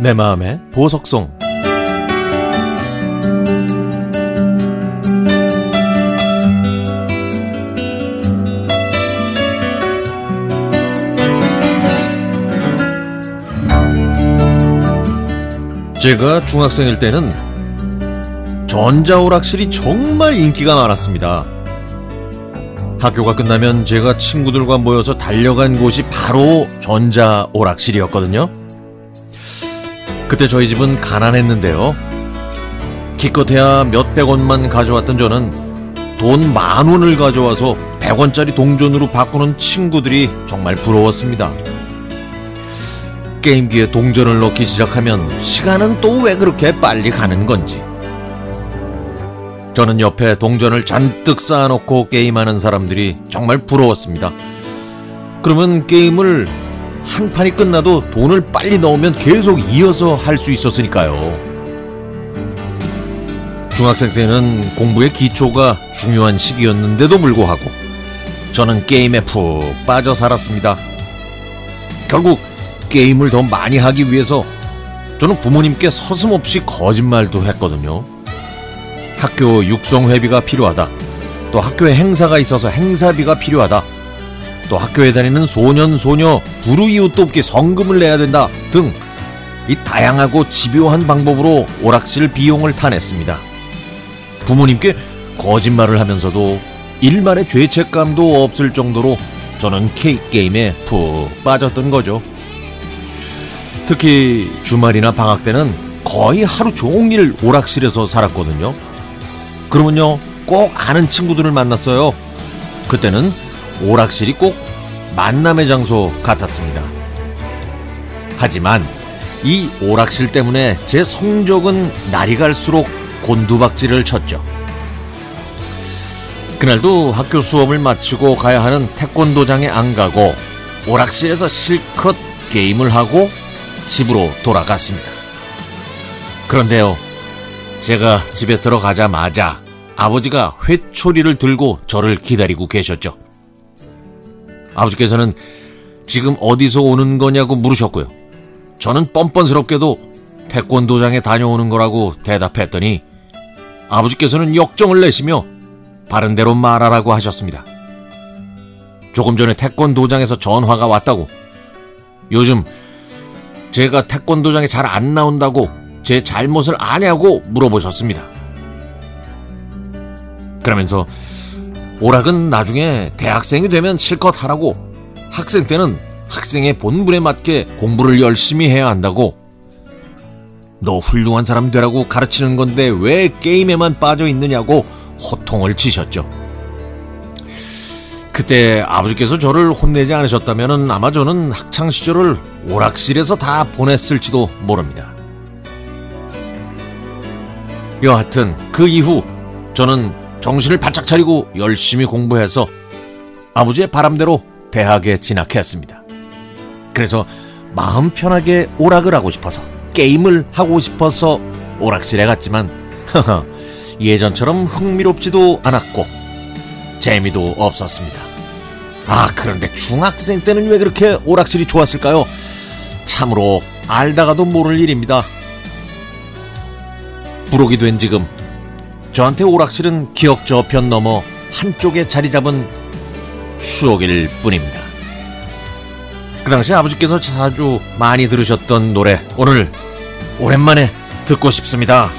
내 마음의 보석송 제가 중학생일 때는 전자오락실이 정말 인기가 많았습니다. 학교가 끝나면 제가 친구들과 모여서 달려간 곳이 바로 전자오락실이었거든요. 그때 저희 집은 가난했는데요. 기껏해야 몇백 원만 가져왔던 저는 돈 만 원을 가져와서 100원짜리 동전으로 바꾸는 친구들이 정말 부러웠습니다. 게임기에 동전을 넣기 시작하면 시간은 또 왜 그렇게 빨리 가는 건지. 저는 옆에 동전을 잔뜩 쌓아놓고 게임하는 사람들이 정말 부러웠습니다. 그러면 게임을 한 판이 끝나도 돈을 빨리 넣으면 계속 이어서 할 수 있었으니까요. 중학생 때는 공부의 기초가 중요한 시기였는데도 불구하고 저는 게임에 푹 빠져 살았습니다. 결국 게임을 더 많이 하기 위해서 저는 부모님께 서슴없이 거짓말도 했거든요. 학교 육성 회비가 필요하다. 또 학교에 행사가 있어서 행사비가 필요하다. 또 학교에 다니는 소년 소녀 불우이웃 돕기 성금을 내야 된다 등 이 다양하고 집요한 방법으로 오락실 비용을 타냈습니다. 부모님께 거짓말을 하면서도 일말의 죄책감도 없을 정도로 저는 케이크 게임에 푹 빠졌던 거죠. 특히 주말이나 방학 때는 거의 하루 종일 오락실에서 살았거든요. 그러면요, 꼭 아는 친구들을 만났어요. 그때는 오락실이 꼭 만남의 장소 같았습니다. 하지만 이 오락실 때문에 제 성적은 날이 갈수록 곤두박질을 쳤죠. 그날도 학교 수업을 마치고 가야 하는 태권도장에 안 가고 오락실에서 실컷 게임을 하고 집으로 돌아갔습니다. 그런데요, 제가 집에 들어가자마자 아버지가 회초리를 들고 저를 기다리고 계셨죠. 아버지께서는 지금 어디서 오는 거냐고 물으셨고요. 저는 뻔뻔스럽게도 태권도장에 다녀오는 거라고 대답했더니 아버지께서는 역정을 내시며 바른 대로 말하라고 하셨습니다. 조금 전에 태권도장에서 전화가 왔다고. 요즘 제가 태권도장에 잘 안 나온다고 제 잘못을 아냐고 물어보셨습니다. 그러면서 오락은 나중에 대학생이 되면 실컷 하라고 학생 때는 학생의 본분에 맞게 공부를 열심히 해야 한다고 너 훌륭한 사람 되라고 가르치는 건데 왜 게임에만 빠져 있느냐고 호통을 치셨죠. 그때 아버지께서 저를 혼내지 않으셨다면 아마 저는 학창 시절을 오락실에서 다 보냈을지도 모릅니다. 여하튼 그 이후 저는 정신을 바짝 차리고 열심히 공부해서 아버지의 바람대로 대학에 진학했습니다. 그래서 마음 편하게 오락을 하고 싶어서 게임을 하고 싶어서 오락실에 갔지만 예전처럼 흥미롭지도 않았고 재미도 없었습니다. 아 그런데 중학생 때는 왜 그렇게 오락실이 좋았을까요? 참으로 알다가도 모를 일입니다. 부록이 된 지금 저한테 오락실은 기억 저편 넘어 한쪽에 자리 잡은 추억일 뿐입니다. 그 당시 아버지께서 자주 많이 들으셨던 노래 오늘 오랜만에 듣고 싶습니다.